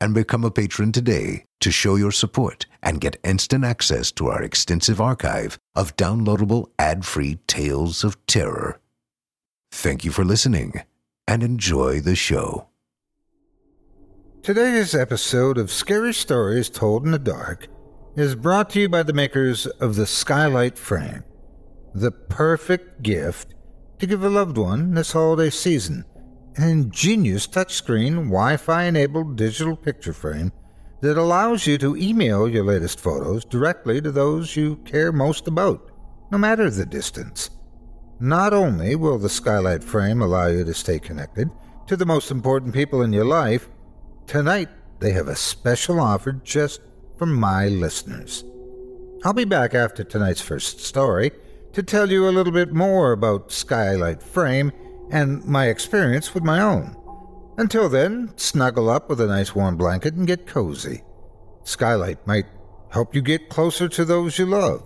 and become a patron today to show your support and get instant access to our extensive archive of downloadable ad-free tales of terror. Thank you for listening and enjoy the show. Today's episode of Scary Stories Told in the Dark is brought to you by the makers of the Skylight Frame, the perfect gift to give a loved one this holiday season. Ingenious touchscreen, Wi Fi enabled digital picture frame that allows you to email your latest photos directly to those you care most about, no matter the distance. Not only will the Skylight frame allow you to stay connected to the most important people in your life, tonight they have a special offer just for my listeners. I'll be back after tonight's first story to tell you a little bit more about Skylight Frame and my experience with my own. Until then, snuggle up with a nice warm blanket and get cozy. Skylight might help you get closer to those you love.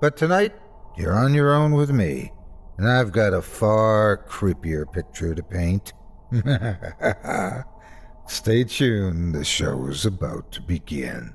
But tonight, you're on your own with me, and I've got a far creepier picture to paint. Stay tuned, the show is about to begin.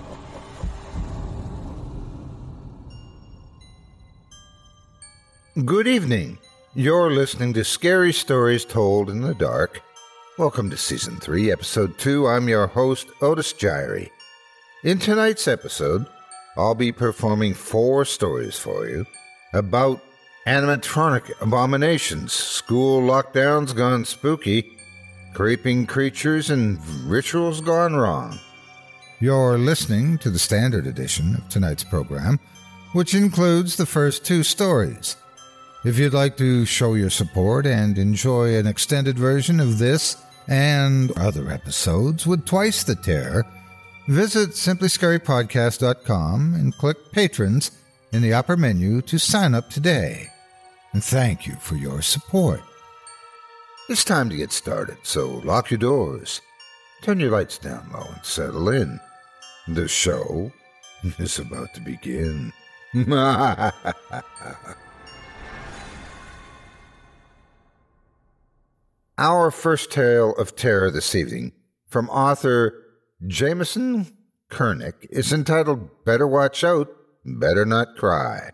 Good evening. You're listening to Scary Stories Told in the Dark. Welcome to Season 3, Episode 2. I'm your host, Otis Jiry. In tonight's episode, I'll be performing four stories for you about animatronic abominations, school lockdowns gone spooky, creeping creatures, and rituals gone wrong. You're listening to the standard edition of tonight's program, which includes the first two stories. If you'd like to show your support and enjoy an extended version of this and other episodes with twice the terror, visit simplyscarypodcast.com and click Patrons in the upper menu to sign up today. And thank you for your support. It's time to get started, so lock your doors, turn your lights down low, and settle in. The show is about to begin. Our first tale of terror this evening from author Jameson Curnick is entitled Better Watch Out, Better Not Cry.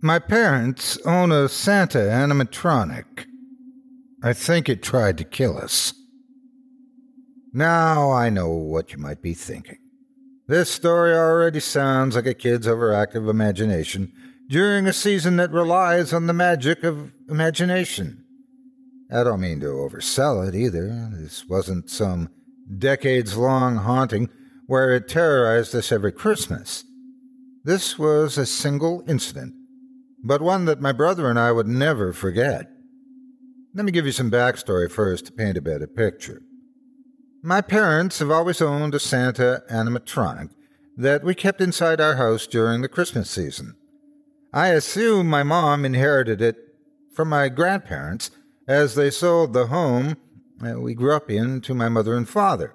My parents own a Santa animatronic. I think it tried to kill us. Now I know what you might be thinking. This story already sounds like a kid's overactive imagination during a season that relies on the magic of imagination. I don't mean to oversell it either. This wasn't some decades long haunting where it terrorized us every Christmas. This was a single incident, but one that my brother and I would never forget. Let me give you some backstory first to paint a better picture. My parents have always owned a Santa animatronic that we kept inside our house during the Christmas season. I assume my mom inherited it from my grandparents as they sold the home we grew up in to my mother and father.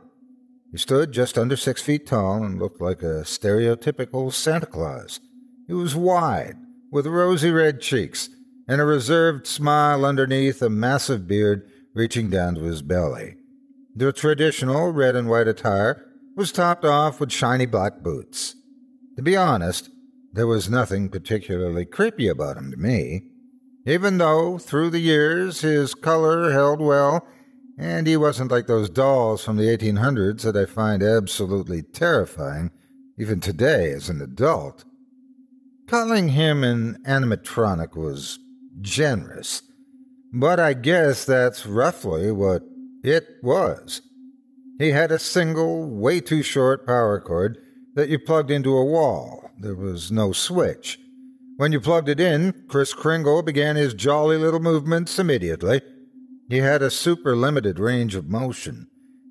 He stood just under six feet tall and looked like a stereotypical Santa Claus. He was wide, with rosy red cheeks, and a reserved smile underneath a massive beard reaching down to his belly. The traditional red and white attire was topped off with shiny black boots. To be honest, there was nothing particularly creepy about him to me, even though through the years his color held well, and he wasn't like those dolls from the 1800s that I find absolutely terrifying, even today as an adult. Calling him an animatronic was generous, but I guess that's roughly what it was. He had a single, way too short power cord that you plugged into a wall. There was no switch. When you plugged it in, Kris Kringle began his jolly little movements immediately. He had a super limited range of motion.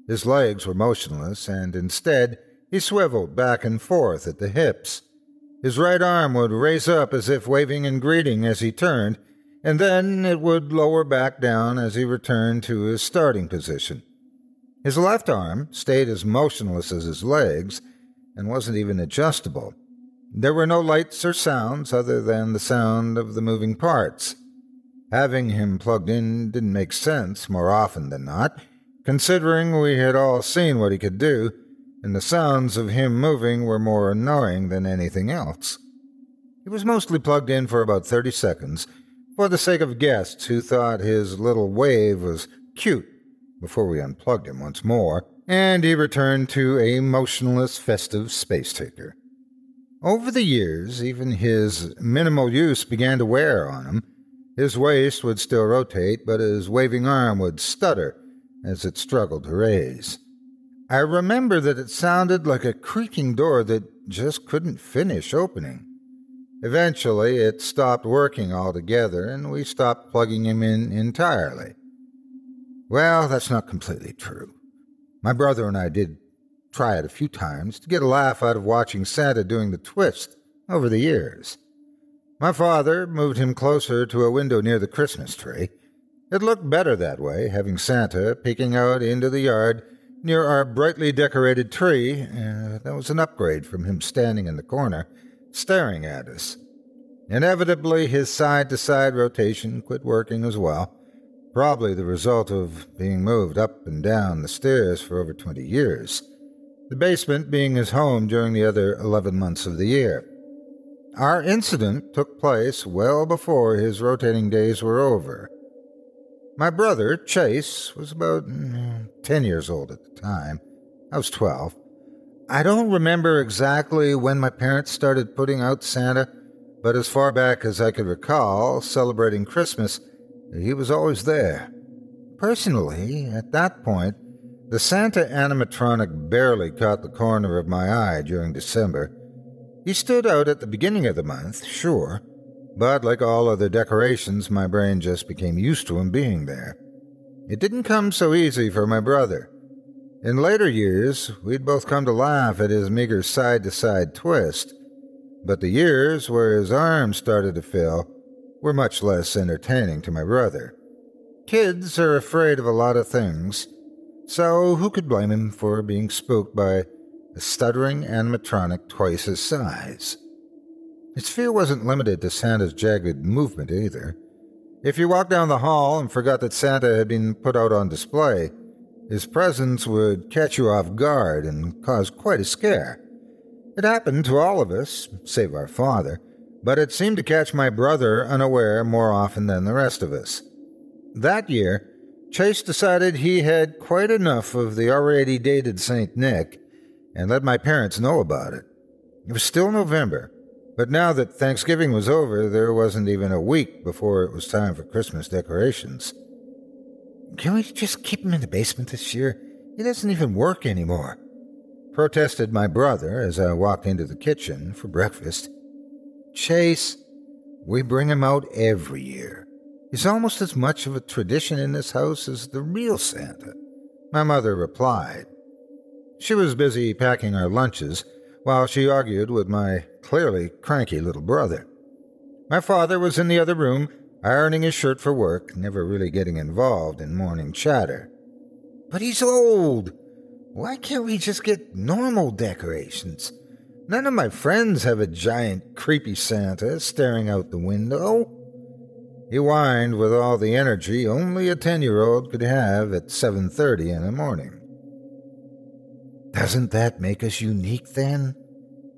His legs were motionless, and instead he swiveled back and forth at the hips. His right arm would raise up as if waving in greeting as he turned, and then it would lower back down as he returned to his starting position. His left arm stayed as motionless as his legs and wasn't even adjustable. There were no lights or sounds other than the sound of the moving parts. Having him plugged in didn't make sense more often than not, considering we had all seen what he could do, and the sounds of him moving were more annoying than anything else. He was mostly plugged in for about 30 seconds for the sake of guests who thought his little wave was cute before we unplugged him once more, and he returned to a motionless, festive space taker. Over the years, even his minimal use began to wear on him. His waist would still rotate, but his waving arm would stutter as it struggled to raise. I remember that it sounded like a creaking door that just couldn't finish opening. Eventually, it stopped working altogether, and we stopped plugging him in entirely. Well, that's not completely true. My brother and I did try it a few times to get a laugh out of watching Santa doing the twist over the years. My father moved him closer to a window near the Christmas tree. It looked better that way, having Santa peeking out into the yard near our brightly decorated tree. Uh, that was an upgrade from him standing in the corner staring at us. Inevitably, his side to side rotation quit working as well, probably the result of being moved up and down the stairs for over 20 years, the basement being his home during the other 11 months of the year. Our incident took place well before his rotating days were over. My brother, Chase, was about mm, 10 years old at the time. I was 12. I don't remember exactly when my parents started putting out Santa, but as far back as I could recall, celebrating Christmas, he was always there. Personally, at that point, the Santa animatronic barely caught the corner of my eye during December. He stood out at the beginning of the month, sure, but like all other decorations, my brain just became used to him being there. It didn't come so easy for my brother. In later years, we'd both come to laugh at his meager side to side twist, but the years where his arms started to fill were much less entertaining to my brother. Kids are afraid of a lot of things, so who could blame him for being spooked by a stuttering animatronic twice his size? His fear wasn't limited to Santa's jagged movement either. If you walked down the hall and forgot that Santa had been put out on display, His presence would catch you off guard and cause quite a scare. It happened to all of us, save our father, but it seemed to catch my brother unaware more often than the rest of us. That year, Chase decided he had quite enough of the already dated St. Nick and let my parents know about it. It was still November, but now that Thanksgiving was over, there wasn't even a week before it was time for Christmas decorations. Can we just keep him in the basement this year? He doesn't even work anymore protested my brother as I walked into the kitchen for breakfast. Chase, we bring him out every year. He's almost as much of a tradition in this house as the real Santa, my mother replied. She was busy packing our lunches while she argued with my clearly cranky little brother. My father was in the other room, ironing his shirt for work, never really getting involved in morning chatter. But he's old, why can't we just get normal decorations? None of my friends have a giant, creepy Santa staring out the window. He whined with all the energy only a ten-year-old could have at 7.30 in the morning. Doesn't that make us unique, then?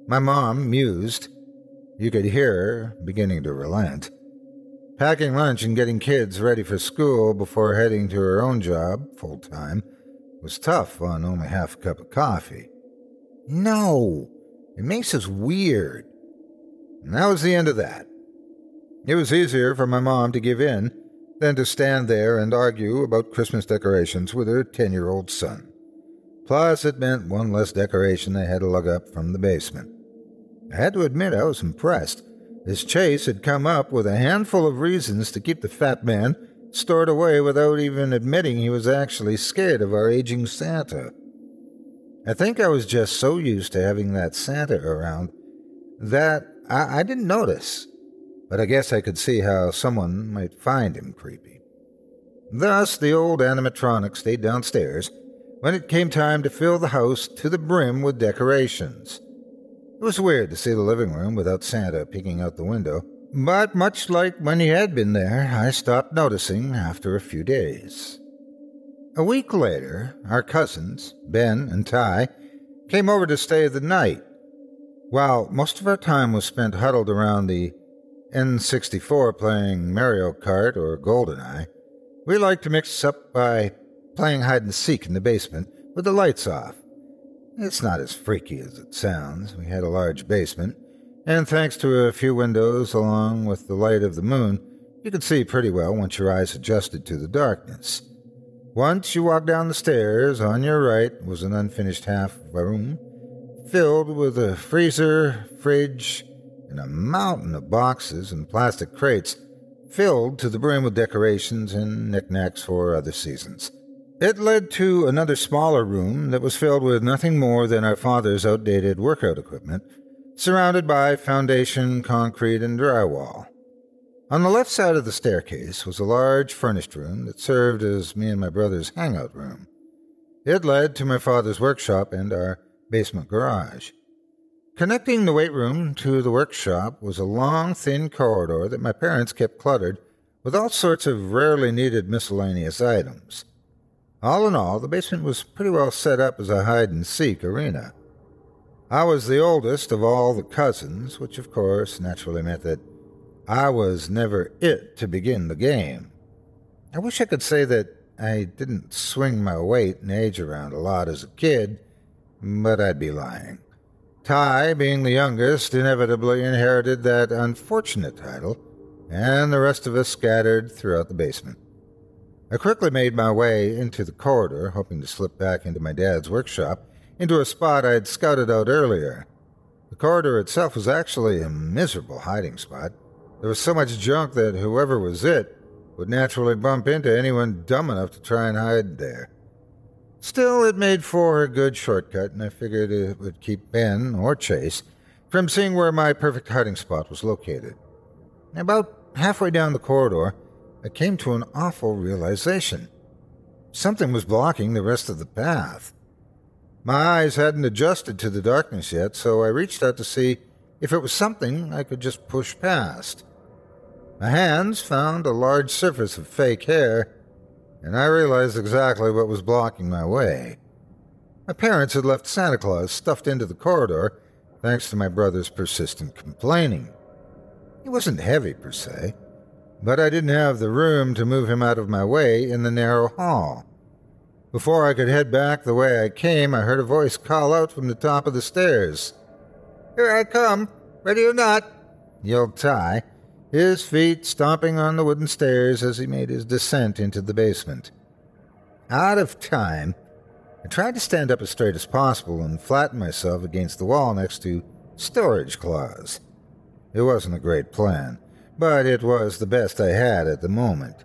My mom mused. You could hear her beginning to relent. Packing lunch and getting kids ready for school before heading to her own job, full time, was tough on only half a cup of coffee. No, it makes us weird. And that was the end of that. It was easier for my mom to give in than to stand there and argue about Christmas decorations with her 10 year old son. Plus, it meant one less decoration they had to lug up from the basement. I had to admit I was impressed, as Chase had come up with a handful of reasons to keep the fat man stored away without even admitting he was actually scared of our aging Santa. I think I was just so used to having that Santa around that I, I didn't notice, but I guess I could see how someone might find him creepy. Thus, the old animatronic stayed downstairs when it came time to fill the house to the brim with decorations. It was weird to see the living room without Santa peeking out the window. But much like when he had been there, I stopped noticing after a few days. A week later, our cousins, Ben and Ty, came over to stay the night. While most of our time was spent huddled around the N64 playing Mario Kart or GoldenEye, we liked to mix up by playing hide and seek in the basement with the lights off. It's not as freaky as it sounds. We had a large basement, and thanks to a few windows along with the light of the moon, you could see pretty well once your eyes adjusted to the darkness. Once you walked down the stairs, on your right was an unfinished half of a room filled with a freezer, fridge, and a mountain of boxes and plastic crates filled to the brim with decorations and knickknacks for other seasons. It led to another smaller room that was filled with nothing more than our father's outdated workout equipment surrounded by foundation, concrete, and drywall. On the left side of the staircase was a large furnished room that served as me and my brother's hangout room. It led to my father's workshop and our basement garage. Connecting the weight room to the workshop was a long, thin corridor that my parents kept cluttered with all sorts of rarely needed miscellaneous items. All in all, the basement was pretty well set up as a hide and seek arena. I was the oldest of all the cousins, which of course naturally meant that I was never it to begin the game. I wish I could say that I didn't swing my weight and age around a lot as a kid, but I'd be lying. Ty, being the youngest, inevitably inherited that unfortunate title, and the rest of us scattered throughout the basement. I quickly made my way into the corridor, hoping to slip back into my dad's workshop into a spot I had scouted out earlier. The corridor itself was actually a miserable hiding spot. There was so much junk that whoever was it would naturally bump into anyone dumb enough to try and hide there. Still, it made for a good shortcut, and I figured it would keep Ben, or Chase, from seeing where my perfect hiding spot was located. About halfway down the corridor, I came to an awful realization. Something was blocking the rest of the path. My eyes hadn't adjusted to the darkness yet, so I reached out to see if it was something I could just push past. My hands found a large surface of fake hair, and I realized exactly what was blocking my way. My parents had left Santa Claus stuffed into the corridor thanks to my brother's persistent complaining. He wasn't heavy per se, but I didn't have the room to move him out of my way in the narrow hall. Before I could head back the way I came, I heard a voice call out from the top of the stairs. Here I come, ready or not, yelled Ty, his feet stomping on the wooden stairs as he made his descent into the basement. Out of time, I tried to stand up as straight as possible and flatten myself against the wall next to storage Claus. It wasn't a great plan, but it was the best I had at the moment.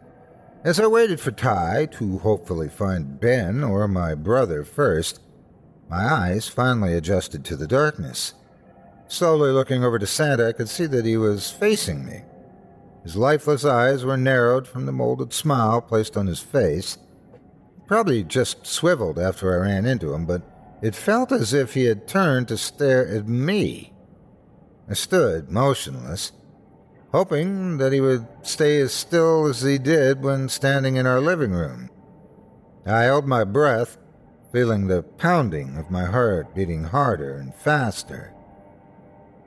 As I waited for Ty to hopefully find Ben or my brother first, my eyes finally adjusted to the darkness. Slowly looking over to Santa, I could see that he was facing me. His lifeless eyes were narrowed from the molded smile placed on his face. Probably just swiveled after I ran into him, but it felt as if he had turned to stare at me. I stood motionless, hoping that he would stay as still as he did when standing in our living room. I held my breath, feeling the pounding of my heart beating harder and faster.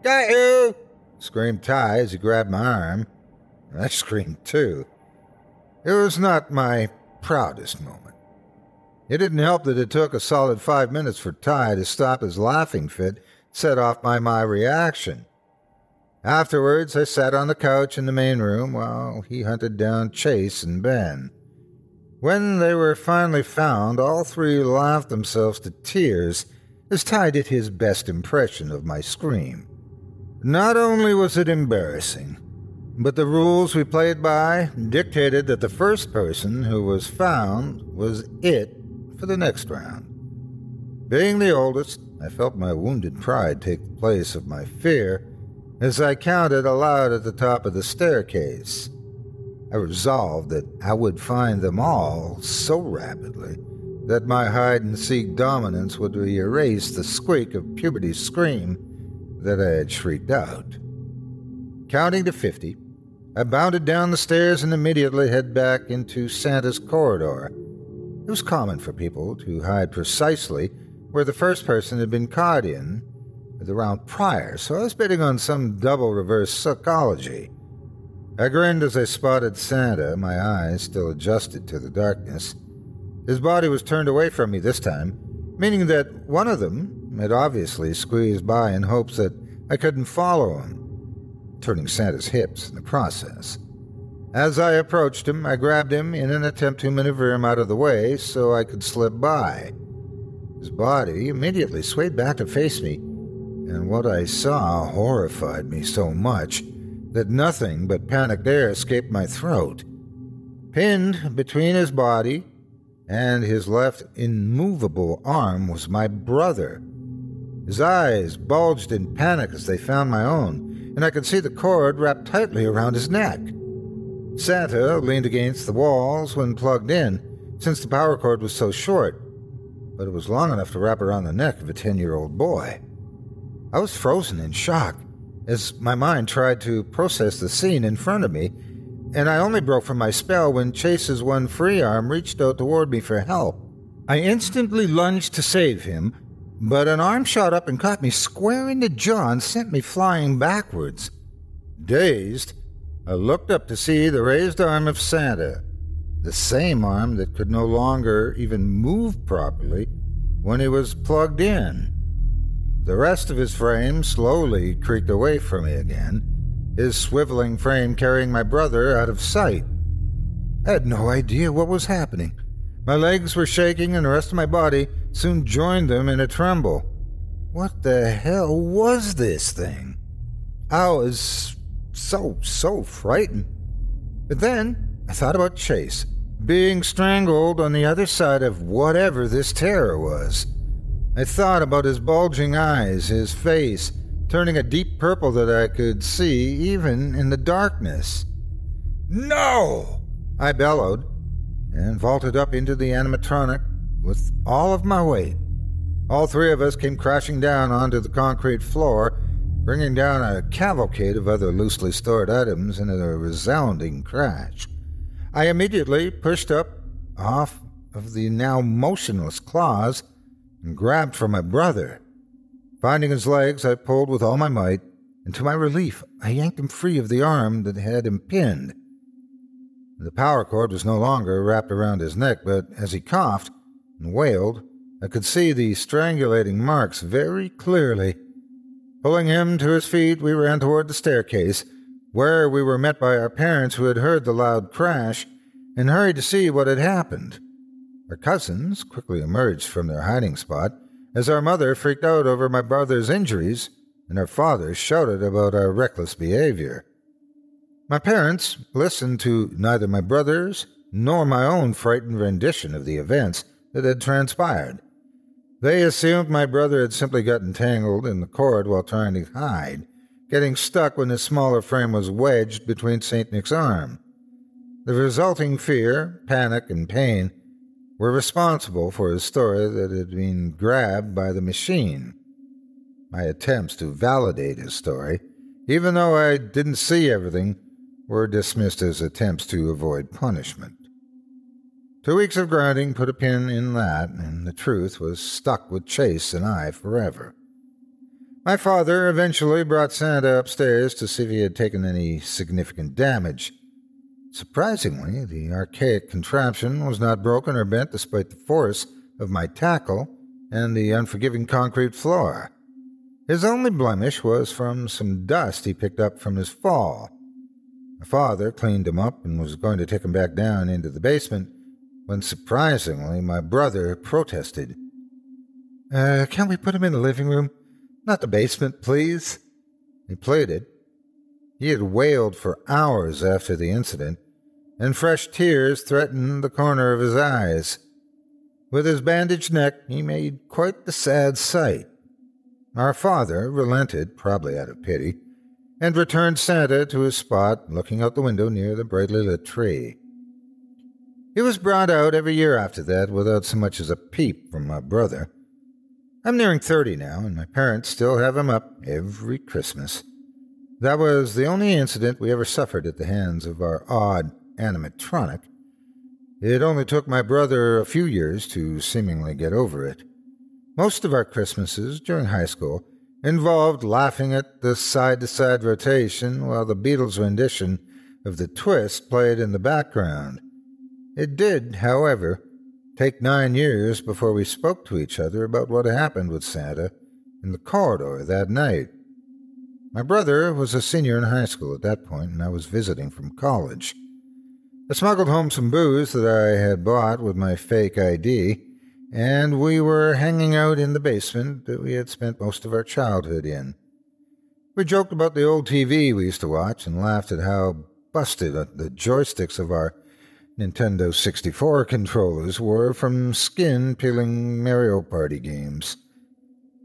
Got you! screamed Ty as he grabbed my arm. I screamed too. It was not my proudest moment. It didn't help that it took a solid five minutes for Ty to stop his laughing fit set off by my reaction. Afterwards, I sat on the couch in the main room while he hunted down Chase and Ben. When they were finally found, all three laughed themselves to tears as Ty did his best impression of my scream. Not only was it embarrassing, but the rules we played by dictated that the first person who was found was it for the next round. Being the oldest, I felt my wounded pride take the place of my fear as I counted aloud at the top of the staircase. I resolved that I would find them all so rapidly that my hide and seek dominance would erase the squeak of puberty's scream that I had shrieked out. Counting to fifty, I bounded down the stairs and immediately head back into Santa's corridor. It was common for people to hide precisely where the first person had been caught in the round prior, so I was betting on some double reverse psychology. I grinned as I spotted Santa, my eyes still adjusted to the darkness. His body was turned away from me this time, meaning that one of them had obviously squeezed by in hopes that I couldn't follow him turning Santa's hips in the process. As I approached him, I grabbed him in an attempt to maneuver him out of the way so I could slip by. His body immediately swayed back to face me, and what I saw horrified me so much that nothing but panicked air escaped my throat. Pinned between his body and his left immovable arm was my brother. His eyes bulged in panic as they found my own, and I could see the cord wrapped tightly around his neck. Santa leaned against the walls when plugged in, since the power cord was so short, but it was long enough to wrap around the neck of a 10 year old boy. I was frozen in shock as my mind tried to process the scene in front of me, and I only broke from my spell when Chase's one free arm reached out toward me for help. I instantly lunged to save him, but an arm shot up and caught me square in the jaw and sent me flying backwards. Dazed, I looked up to see the raised arm of Santa, the same arm that could no longer even move properly when he was plugged in. The rest of his frame slowly creaked away from me again, his swiveling frame carrying my brother out of sight. I had no idea what was happening. My legs were shaking, and the rest of my body soon joined them in a tremble. What the hell was this thing? I was so, so frightened. But then I thought about Chase being strangled on the other side of whatever this terror was. I thought about his bulging eyes, his face turning a deep purple that I could see even in the darkness. No! I bellowed and vaulted up into the animatronic with all of my weight. All three of us came crashing down onto the concrete floor, bringing down a cavalcade of other loosely stored items in a resounding crash. I immediately pushed up off of the now motionless Claus and grabbed for my brother. Finding his legs, I pulled with all my might, and to my relief, I yanked him free of the arm that had him pinned. The power cord was no longer wrapped around his neck, but as he coughed and wailed, I could see the strangulating marks very clearly. Pulling him to his feet, we ran toward the staircase, where we were met by our parents who had heard the loud crash and hurried to see what had happened. Our cousins quickly emerged from their hiding spot as our mother freaked out over my brother's injuries and our father shouted about our reckless behavior. My parents listened to neither my brother's nor my own frightened rendition of the events that had transpired. They assumed my brother had simply gotten tangled in the cord while trying to hide, getting stuck when his smaller frame was wedged between St. Nick's arm. The resulting fear, panic, and pain were responsible for his story that had been grabbed by the machine. My attempts to validate his story, even though I didn't see everything, were dismissed as attempts to avoid punishment. Two weeks of grinding put a pin in that, and the truth was stuck with Chase and I forever. My father eventually brought Santa upstairs to see if he had taken any significant damage. Surprisingly, the archaic contraption was not broken or bent despite the force of my tackle and the unforgiving concrete floor. His only blemish was from some dust he picked up from his fall. My father cleaned him up and was going to take him back down into the basement when surprisingly my brother protested. Uh, can't we put him in the living room? Not the basement, please. He pleaded. He had wailed for hours after the incident, and fresh tears threatened the corner of his eyes. With his bandaged neck, he made quite the sad sight. Our father relented, probably out of pity, and returned Santa to his spot, looking out the window near the brightly lit tree. He was brought out every year after that without so much as a peep from my brother. I'm nearing thirty now, and my parents still have him up every Christmas. That was the only incident we ever suffered at the hands of our odd animatronic. It only took my brother a few years to seemingly get over it. Most of our Christmases during high school involved laughing at the side to side rotation while the Beatles' rendition of the twist played in the background. It did, however, take nine years before we spoke to each other about what happened with Santa in the corridor that night. My brother was a senior in high school at that point, and I was visiting from college. I smuggled home some booze that I had bought with my fake ID and we were hanging out in the basement that we had spent most of our childhood in. We joked about the old TV we used to watch and laughed at how busted uh, the joysticks of our Nintendo 64 controllers were from skin peeling Mario Party games.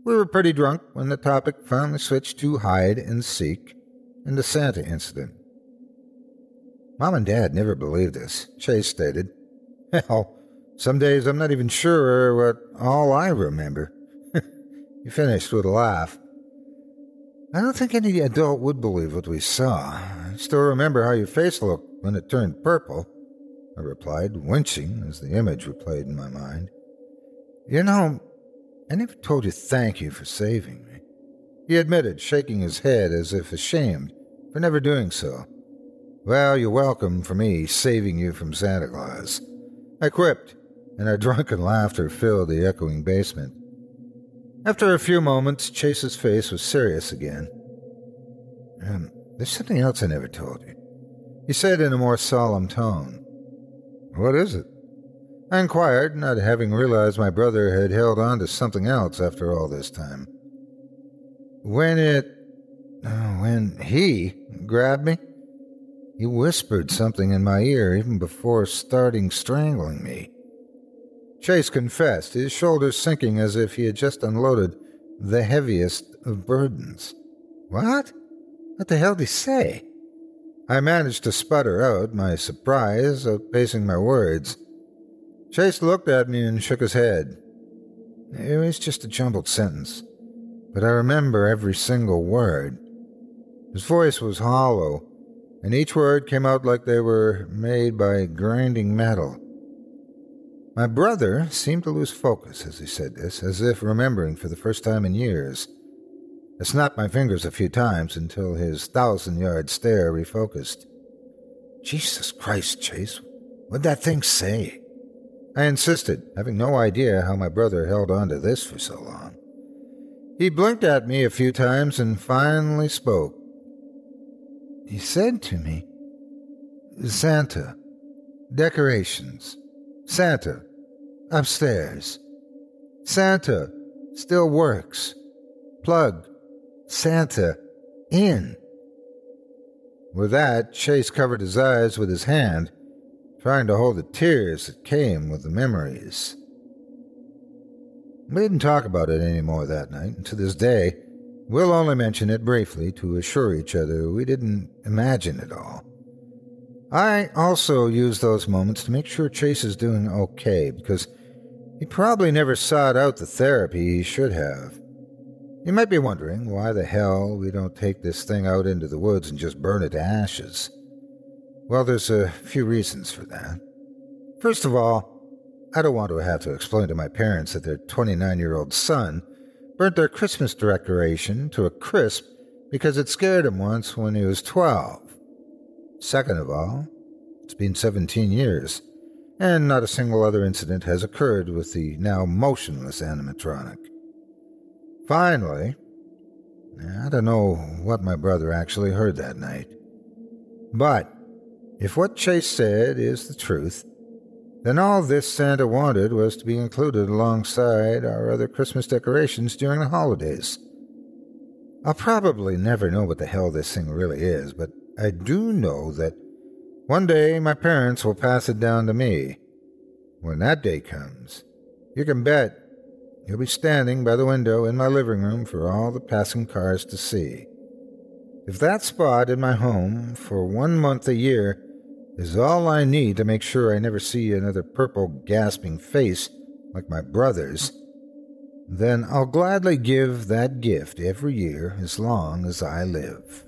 We were pretty drunk when the topic finally switched to hide and seek and the Santa incident. Mom and Dad never believed us, Chase stated. Hell, some days I'm not even sure what all I remember. he finished with a laugh. I don't think any adult would believe what we saw. I still remember how your face looked when it turned purple, I replied, winching as the image replayed in my mind. You know, I never told you thank you for saving me. He admitted, shaking his head as if ashamed for never doing so. Well, you're welcome for me saving you from Santa Claus. I quipped, and our drunken laughter filled the echoing basement. After a few moments, Chase's face was serious again. Um, there's something else I never told you, he said in a more solemn tone. What is it? I inquired, not having realized my brother had held on to something else after all this time. When it. Oh, when he grabbed me, he whispered something in my ear even before starting strangling me. Chase confessed, his shoulders sinking as if he had just unloaded the heaviest of burdens. What? What the hell did he say? I managed to sputter out my surprise, outpacing my words. Chase looked at me and shook his head. It was just a jumbled sentence, but I remember every single word. His voice was hollow, and each word came out like they were made by grinding metal. My brother seemed to lose focus as he said this, as if remembering for the first time in years. I snapped my fingers a few times until his thousand yard stare refocused. Jesus Christ, Chase, what'd that thing say? I insisted, having no idea how my brother held on to this for so long. He blinked at me a few times and finally spoke. He said to me, Santa, decorations, Santa, upstairs. Santa, still works. Plug, Santa, in. With that, Chase covered his eyes with his hand, trying to hold the tears that came with the memories. We didn't talk about it any more that night, and to this day, we'll only mention it briefly to assure each other we didn't imagine it all. I also use those moments to make sure Chase is doing okay, because he probably never sought out the therapy he should have. You might be wondering why the hell we don't take this thing out into the woods and just burn it to ashes. Well, there's a few reasons for that. First of all, I don't want to have to explain to my parents that their 29 year old son burnt their Christmas decoration to a crisp because it scared him once when he was 12. Second of all, it's been 17 years, and not a single other incident has occurred with the now motionless animatronic. Finally, I don't know what my brother actually heard that night. But if what Chase said is the truth, then all this Santa wanted was to be included alongside our other Christmas decorations during the holidays. I'll probably never know what the hell this thing really is, but I do know that one day my parents will pass it down to me. When that day comes, you can bet you'll be standing by the window in my living room for all the passing cars to see. If that spot in my home for one month a year is all I need to make sure I never see another purple gasping face like my brother's, then I'll gladly give that gift every year as long as I live.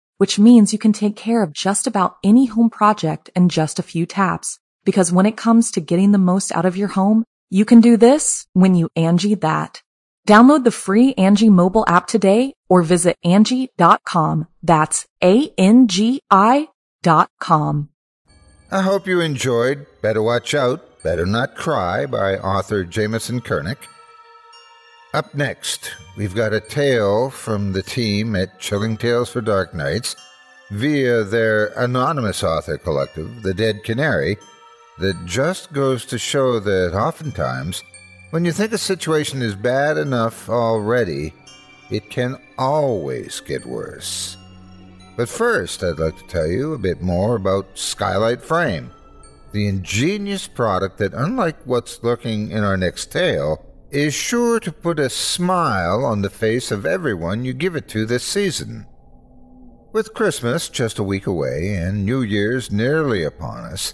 which means you can take care of just about any home project in just a few taps. Because when it comes to getting the most out of your home, you can do this when you Angie that. Download the free Angie mobile app today or visit Angie.com. That's A-N-G-I dot com. I hope you enjoyed Better Watch Out, Better Not Cry by author Jameson Curnick. Up next, we've got a tale from the team at Chilling Tales for Dark Nights via their anonymous author collective, The Dead Canary, that just goes to show that oftentimes, when you think a situation is bad enough already, it can always get worse. But first, I'd like to tell you a bit more about Skylight Frame, the ingenious product that, unlike what's lurking in our next tale, is sure to put a smile on the face of everyone you give it to this season. With Christmas just a week away and New Year's nearly upon us,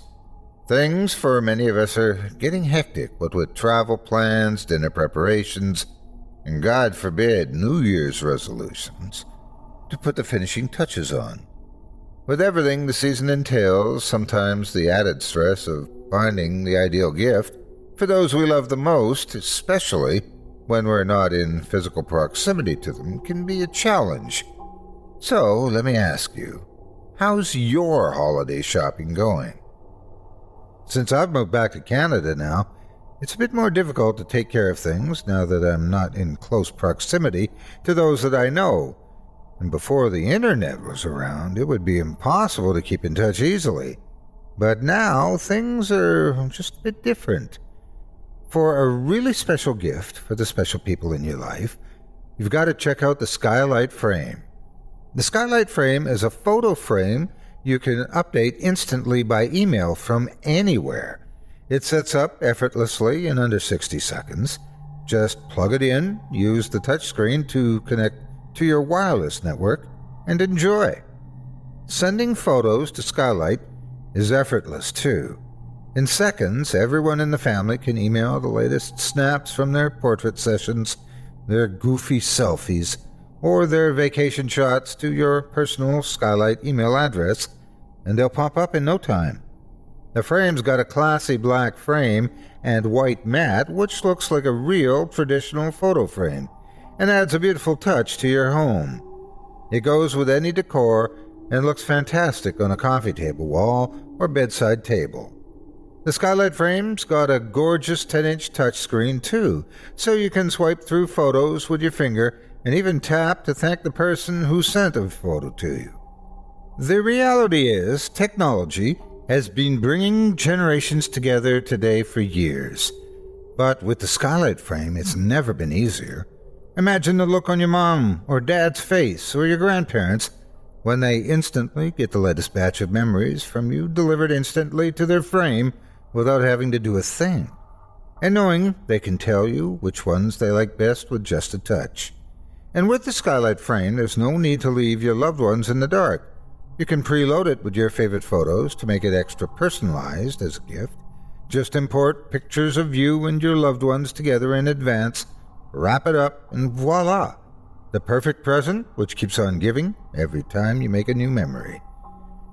things for many of us are getting hectic, what with travel plans, dinner preparations, and God forbid, New Year's resolutions to put the finishing touches on. With everything the season entails, sometimes the added stress of finding the ideal gift, for those we love the most, especially when we're not in physical proximity to them, can be a challenge. So, let me ask you, how's your holiday shopping going? Since I've moved back to Canada now, It's a bit more difficult to take care of things now that I'm not in close proximity to those that I know. And before the internet was around, it would be impossible to keep in touch easily. But now things are just a bit different. For a really special gift for the special people in your life, you've got to check out the Skylight Frame. The Skylight Frame is a photo frame you can update instantly by email from anywhere. It sets up effortlessly in under 60 seconds. Just plug it in, use the touchscreen to connect to your wireless network, and enjoy. Sending photos to Skylight is effortless too. In seconds, everyone in the family can email the latest snaps from their portrait sessions, their goofy selfies, or their vacation shots to your personal Skylight email address, and they'll pop up in no time. The frame's got a classy black frame and white mat, which looks like a real traditional photo frame, and adds a beautiful touch to your home. It goes with any decor and looks fantastic on a coffee table wall or bedside table. The skylight frame's got a gorgeous 10 inch touchscreen, too, so you can swipe through photos with your finger and even tap to thank the person who sent a photo to you. The reality is, technology has been bringing generations together today for years. But with the skylight frame, it's never been easier. Imagine the look on your mom or dad's face or your grandparents when they instantly get the latest batch of memories from you delivered instantly to their frame without having to do a thing. And knowing they can tell you which ones they like best with just a touch. And with the skylight frame, there's no need to leave your loved ones in the dark. You can preload it with your favorite photos to make it extra personalized as a gift. Just import pictures of you and your loved ones together in advance, wrap it up, and voila! The perfect present which keeps on giving every time you make a new memory.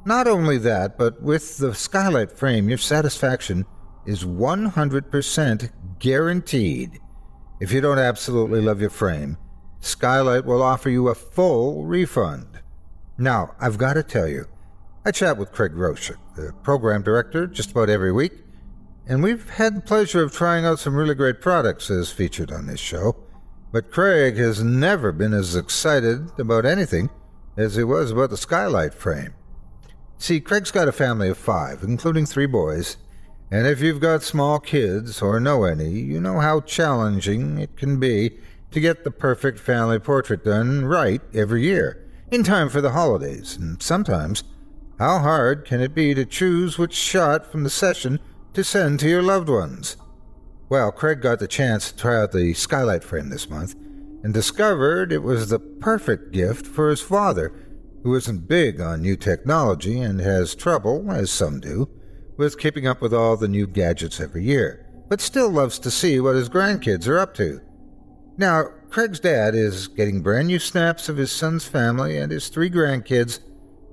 Not only that, but with the skylight frame, your satisfaction is 100% guaranteed. If you don't absolutely love your frame, Skylight will offer you a full refund. Now, I've got to tell you, I chat with Craig Groshek, the program director, just about every week, and we've had the pleasure of trying out some really great products as featured on this show. But Craig has never been as excited about anything as he was about the skylight frame. See, Craig's got a family of five, including three boys, and if you've got small kids or know any, you know how challenging it can be to get the perfect family portrait done right every year in time for the holidays, and sometimes, how hard can it be to choose which shot from the session to send to your loved ones? Well, Craig got the chance to try out the skylight frame this month and discovered it was the perfect gift for his father, who isn't big on new technology and has trouble, as some do, with keeping up with all the new gadgets every year, but still loves to see what his grandkids are up to. Now, Craig's dad is getting brand new snaps of his son's family and his three grandkids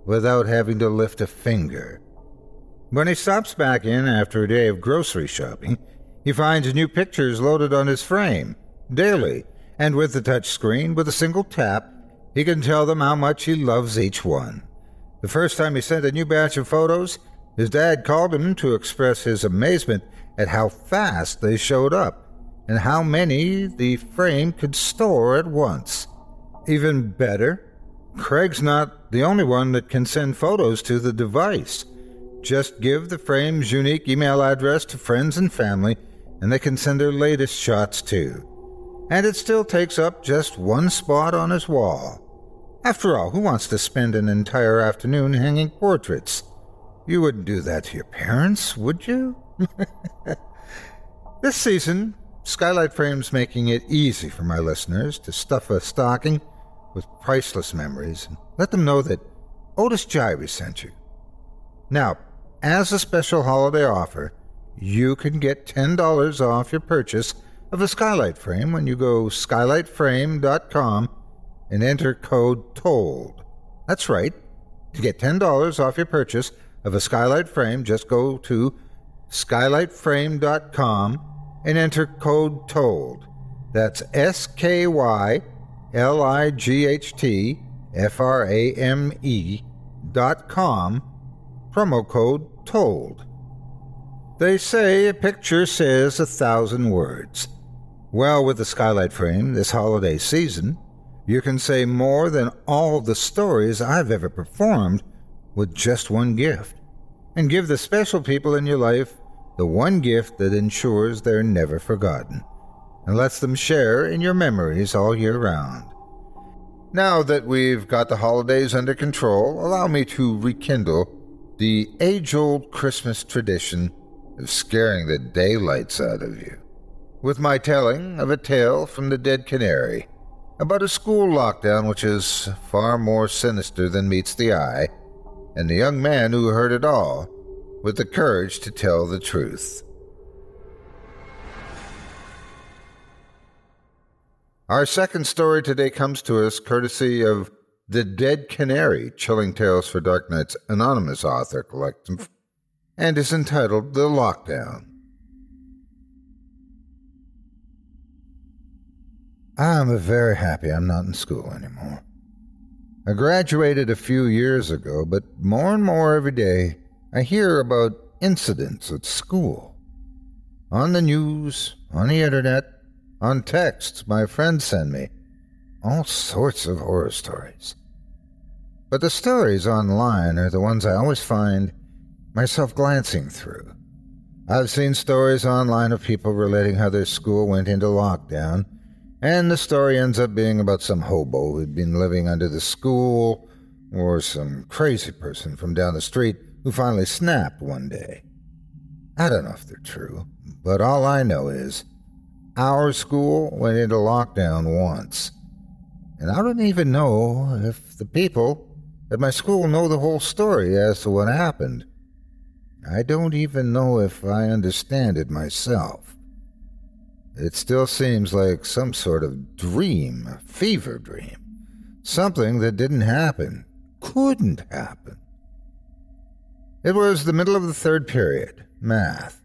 without having to lift a finger. When he stops back in after a day of grocery shopping, he finds new pictures loaded on his frame daily, and with the touch screen, with a single tap, he can tell them how much he loves each one. The first time he sent a new batch of photos, his dad called him to express his amazement at how fast they showed up and how many the frame could store at once. Even better, Craig's not the only one that can send photos to the device. Just give the frame's unique email address to friends and family, and they can send their latest shots too. And it still takes up just one spot on his wall. After all, who wants to spend an entire afternoon hanging portraits? You wouldn't do that to your parents, would you? this season, Skylight Frame's making it easy for my listeners to stuff a stocking with priceless memories and let them know that Otis Jiry sent you. Now, as a special holiday offer, you can get $10 off your purchase of a skylight frame when you go skylightframe.com and enter code TOLD. That's right. To get $10 off your purchase of a skylight frame, just go to skylightframe.com and enter code TOLD. That's S K Y L I G H T F R A M E dot com, promo code TOLD. They say a picture says a thousand words. Well, with the skylight frame this holiday season, you can say more than all the stories I've ever performed with just one gift. And give the special people in your life the one gift that ensures they're never forgotten and lets them share in your memories all year round. Now that we've got the holidays under control, allow me to rekindle the age old Christmas tradition of scaring the daylights out of you with my telling of a tale from the Dead Canary about a school lockdown which is far more sinister than meets the eye, and the young man who heard it all with the courage to tell the truth. Our second story today comes to us courtesy of The Dead Canary, Chilling Tales for Dark Nights Anonymous author collective, and is entitled The Lockdown. I'm very happy I'm not in school anymore. I graduated a few years ago, but more and more every day I hear about incidents at school. On the news, on the internet, on texts my friends send me. All sorts of horror stories. But the stories online are the ones I always find myself glancing through. I've seen stories online of people relating how their school went into lockdown, and the story ends up being about some hobo who'd been living under the school, or some crazy person from down the street who finally snapped one day. I don't know if they're true, but all I know is our school went into lockdown once. And I don't even know if the people at my school know the whole story as to what happened. I don't even know if I understand it myself. It still seems like some sort of dream, a fever dream. Something that didn't happen, couldn't happen. It was the middle of the third period, math.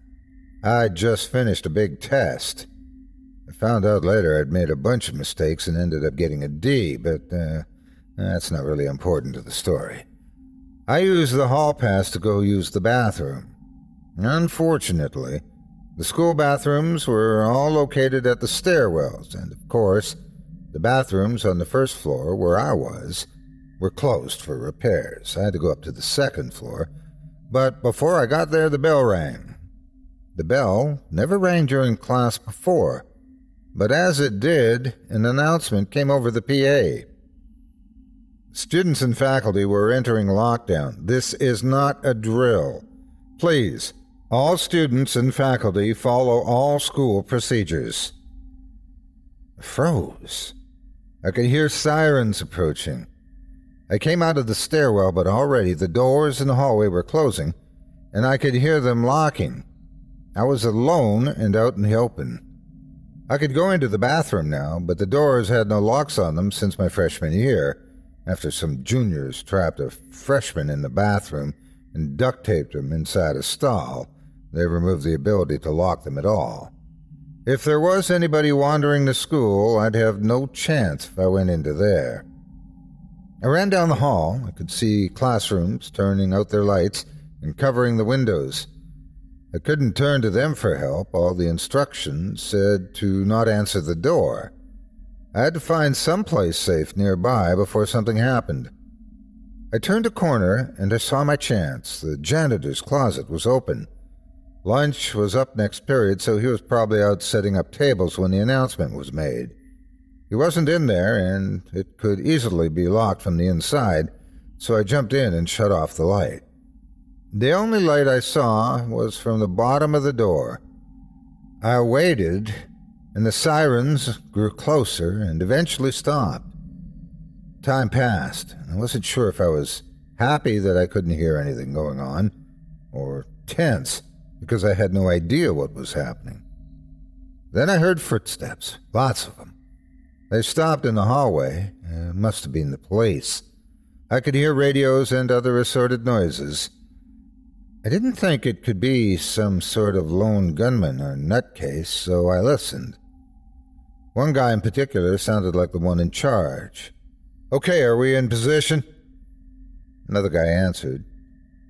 I'd just finished a big test. I found out later I'd made a bunch of mistakes and ended up getting a D, but uh, that's not really important to the story. I used the hall pass to go use the bathroom. Unfortunately, the school bathrooms were all located at the stairwells, and of course, the bathrooms on the first floor, where I was, were closed for repairs. I had to go up to the second floor, but before I got there, the bell rang. The bell never rang during class before, but as it did, an announcement came over the PA. Students and faculty were entering lockdown. This is not a drill. Please, all students and faculty follow all school procedures. Froze. I could hear sirens approaching. I came out of the stairwell, but already the doors in the hallway were closing, and I could hear them locking. I was alone and out in the open. I could go into the bathroom now, but the doors had no locks on them since my freshman year, after some juniors trapped a freshman in the bathroom and duct taped him inside a stall. They removed the ability to lock them at all. If there was anybody wandering to school, I'd have no chance if I went into there. I ran down the hall. I could see classrooms turning out their lights and covering the windows. I couldn't turn to them for help. All the instructions said to not answer the door. I had to find some place safe nearby before something happened. I turned a corner and I saw my chance. The janitor's closet was open. Lunch was up next period, so he was probably out setting up tables when the announcement was made. He wasn't in there, and it could easily be locked from the inside, so I jumped in and shut off the light. The only light I saw was from the bottom of the door. I waited, and the sirens grew closer and eventually stopped. Time passed, and I wasn't sure if I was happy that I couldn't hear anything going on, or tense because I had no idea what was happening. Then I heard footsteps, lots of them. They stopped in the hallway. It must have been the police. I could hear radios and other assorted noises. I didn't think it could be some sort of lone gunman or nutcase, so I listened. One guy in particular sounded like the one in charge. Okay, are we in position? Another guy answered.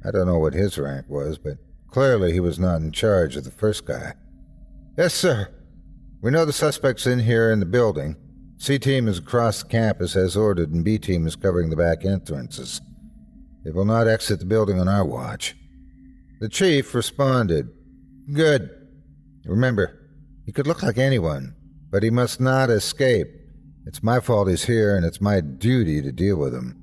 I don't know what his rank was, but Clearly, he was not in charge of the first guy. Yes, sir. We know the suspect's in here in the building. C team is across the campus as ordered, and B team is covering the back entrances. They will not exit the building on our watch. The chief responded, Good. Remember, he could look like anyone, but he must not escape. It's my fault he's here, and it's my duty to deal with him.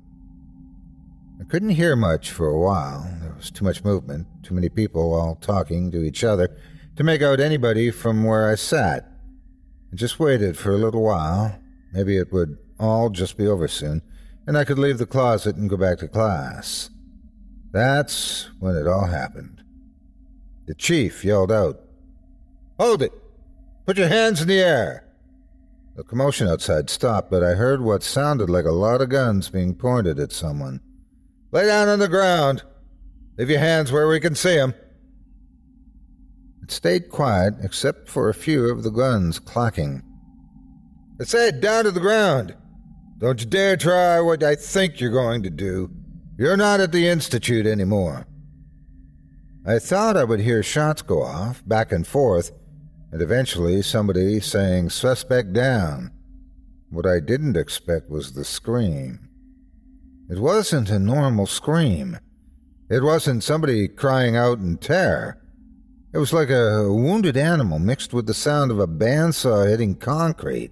I couldn't hear much for a while. There was too much movement, too many people all talking to each other to make out anybody from where I sat. I just waited for a little while. Maybe it would all just be over soon, and I could leave the closet and go back to class. That's when it all happened. The chief yelled out, Hold it! Put your hands in the air! The commotion outside stopped, but I heard what sounded like a lot of guns being pointed at someone. Lay down on the ground! Leave your hands where we can see 'em. It stayed quiet except for a few of the guns clacking. I said, down to the ground. Don't you dare try what I think you're going to do. You're not at the Institute anymore. I thought I would hear shots go off, back and forth, and eventually somebody saying, Suspect down. What I didn't expect was the scream. It wasn't a normal scream. It wasn't somebody crying out in terror. It was like a wounded animal mixed with the sound of a bandsaw hitting concrete.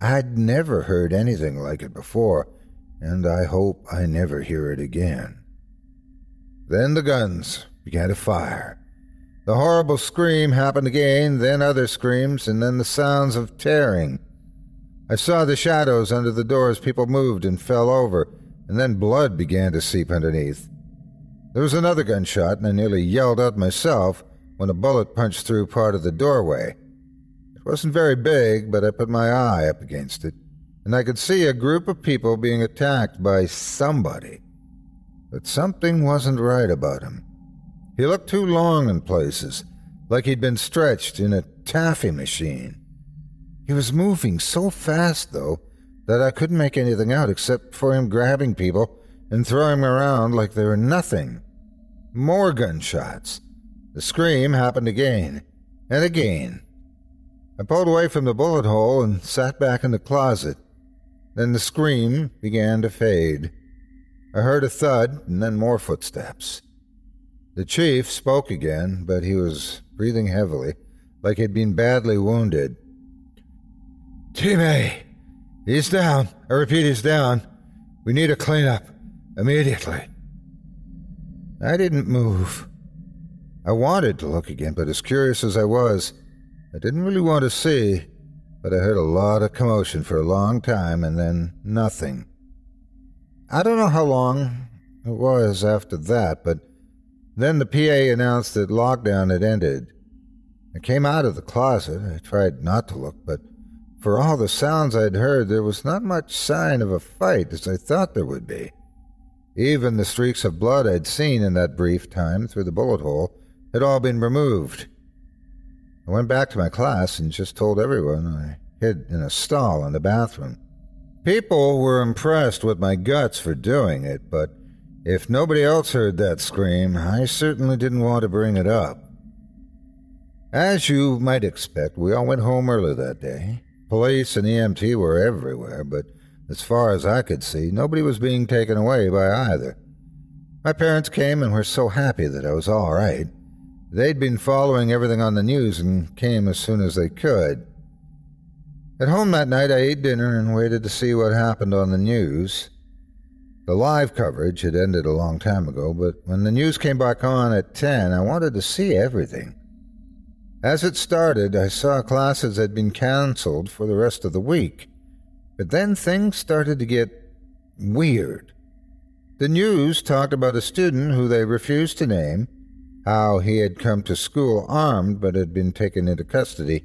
I'd never heard anything like it before, and I hope I never hear it again. Then the guns began to fire. The horrible scream happened again, then other screams, and then the sounds of tearing. I saw the shadows under the doors. People moved and fell over, and then blood began to seep underneath. There was another gunshot, and I nearly yelled out myself when a bullet punched through part of the doorway. It wasn't very big, but I put my eye up against it, and I could see a group of people being attacked by somebody. But something wasn't right about him. He looked too long in places, like he'd been stretched in a taffy machine. He was moving so fast, though, that I couldn't make anything out except for him grabbing people and throwing them around like they were nothing. More gunshots. The scream happened again and again. I pulled away from the bullet hole and sat back in the closet. Then the scream began to fade. I heard a thud and then more footsteps. The chief spoke again, but he was breathing heavily, like he'd been badly wounded. A, he's down. I repeat, he's down. We need a cleanup. Immediately. I didn't move. I wanted to look again, but as curious as I was, I didn't really want to see. But I heard a lot of commotion for a long time and then nothing. I don't know how long it was after that, but then the PA announced that lockdown had ended. I came out of the closet. I tried not to look, but for all the sounds I'd heard, there was not much sign of a fight as I thought there would be. Even the streaks of blood I'd seen in that brief time through the bullet hole had all been removed. I went back to my class and just told everyone I hid in a stall in the bathroom. People were impressed with my guts for doing it, but if nobody else heard that scream, I certainly didn't want to bring it up. As you might expect, we all went home early that day. Police and EMT were everywhere, but as far as I could see, nobody was being taken away by either. My parents came and were so happy that I was all right. They'd been following everything on the news and came as soon as they could. At home that night, I ate dinner and waited to see what happened on the news. The live coverage had ended a long time ago, but when the news came back on at 10, I wanted to see everything. As it started, I saw classes had been canceled for the rest of the week. But then things started to get weird. The news talked about a student who they refused to name how he had come to school armed but had been taken into custody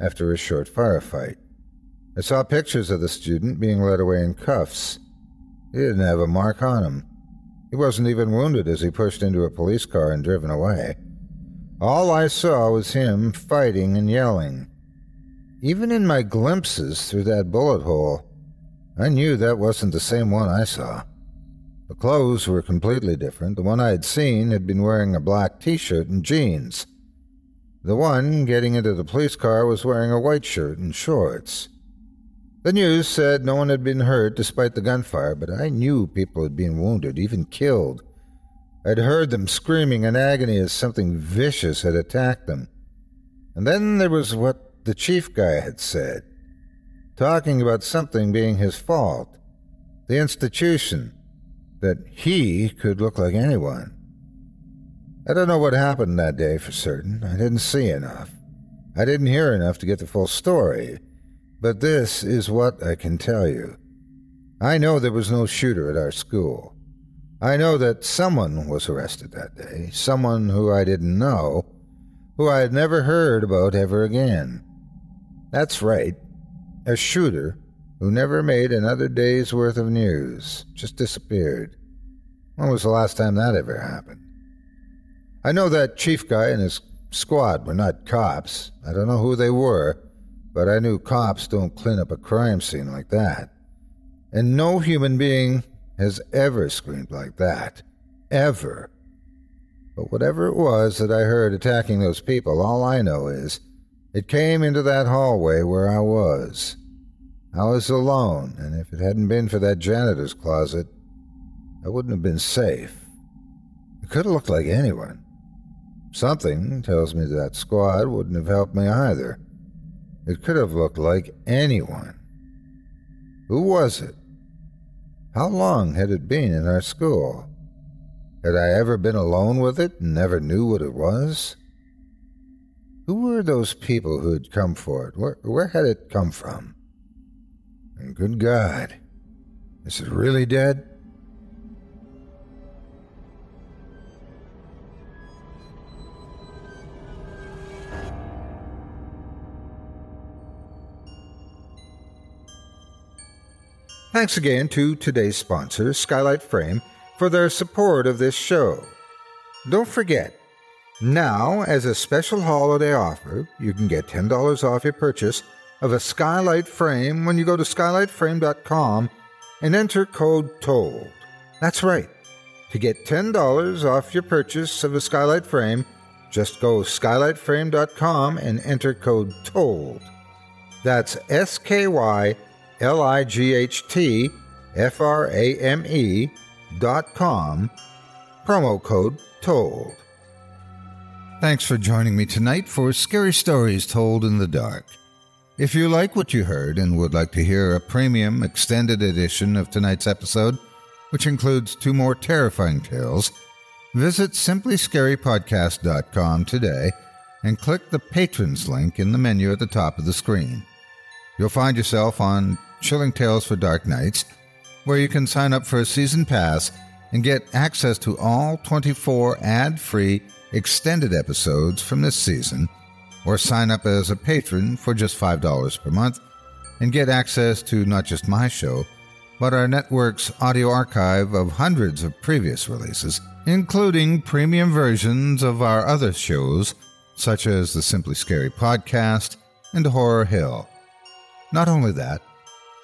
after a short firefight. I saw pictures of the student being led away in cuffs. He didn't have a mark on him. He wasn't even wounded as he pushed into a police car and driven away. All I saw was him fighting and yelling. Even in my glimpses through that bullet hole, I knew that wasn't the same one I saw. The clothes were completely different. The one I had seen had been wearing a black t shirt and jeans. The one getting into the police car was wearing a white shirt and shorts. The news said no one had been hurt despite the gunfire, but I knew people had been wounded, even killed. I'd heard them screaming in agony as something vicious had attacked them. And then there was what the chief guy had said, talking about something being his fault, the institution, that he could look like anyone. I don't know what happened that day for certain. I didn't see enough. I didn't hear enough to get the full story. But this is what I can tell you. I know there was no shooter at our school. I know that someone was arrested that day, someone who I didn't know, who I had never heard about ever again. That's right, a shooter who never made another day's worth of news, just disappeared. When was the last time that ever happened? I know that chief guy and his squad were not cops. I don't know who they were, but I knew cops don't clean up a crime scene like that. And no human being has ever screamed like that. Ever. But whatever it was that I heard attacking those people, all I know is it came into that hallway where I was. I was alone, and if it hadn't been for that janitor's closet, I wouldn't have been safe. It could have looked like anyone. Something tells me that squad wouldn't have helped me either. It could have looked like anyone. Who was it? How long had it been in our school? Had I ever been alone with it and never knew what it was? Who were those people who had come for it? Where, where had it come from? And good God, is it really dead? Thanks again to today's sponsor, Skylight Frame, for their support of this show. Don't forget, now, as a special holiday offer, you can get $10 off your purchase of a skylight frame when you go to skylightframe.com and enter code TOLD. That's right. To get $10 off your purchase of a skylight frame, just go skylightframe.com and enter code TOLD. That's S K Y L I G H T F R A M E dot com, promo code TOLD. Thanks for joining me tonight for Scary Stories Told in the Dark. If you like what you heard and would like to hear a premium extended edition of tonight's episode, which includes two more terrifying tales, visit simplyscarypodcast.com today and click the patrons link in the menu at the top of the screen. You'll find yourself on Chilling Tales for Dark Nights, where you can sign up for a season pass and get access to all 24 ad free extended episodes from this season, or sign up as a patron for just $5 per month and get access to not just my show, but our network's audio archive of hundreds of previous releases, including premium versions of our other shows, such as the Simply Scary podcast and Horror Hill. Not only that,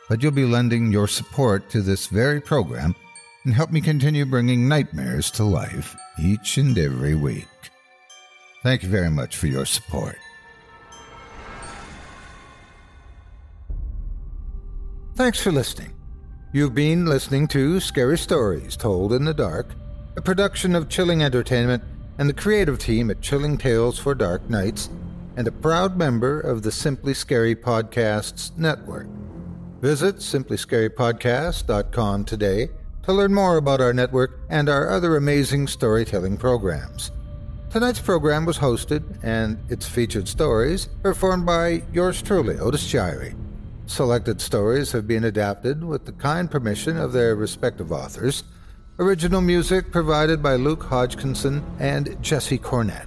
but you'll be lending your support to this very program and help me continue bringing nightmares to life each and every week. Thank you very much for your support. Thanks for listening. You've been listening to Scary Stories Told in the Dark, a production of Chilling Entertainment and the creative team at Chilling Tales for Dark Nights, and a proud member of the Simply Scary Podcasts Network. Visit simplyscarypodcast.com today to learn more about our network and our other amazing storytelling programs. Tonight's program was hosted and its featured stories performed by yours truly, Otis Jiry. Selected stories have been adapted with the kind permission of their respective authors. Original music provided by Luke Hodgkinson and Jesse Cornett.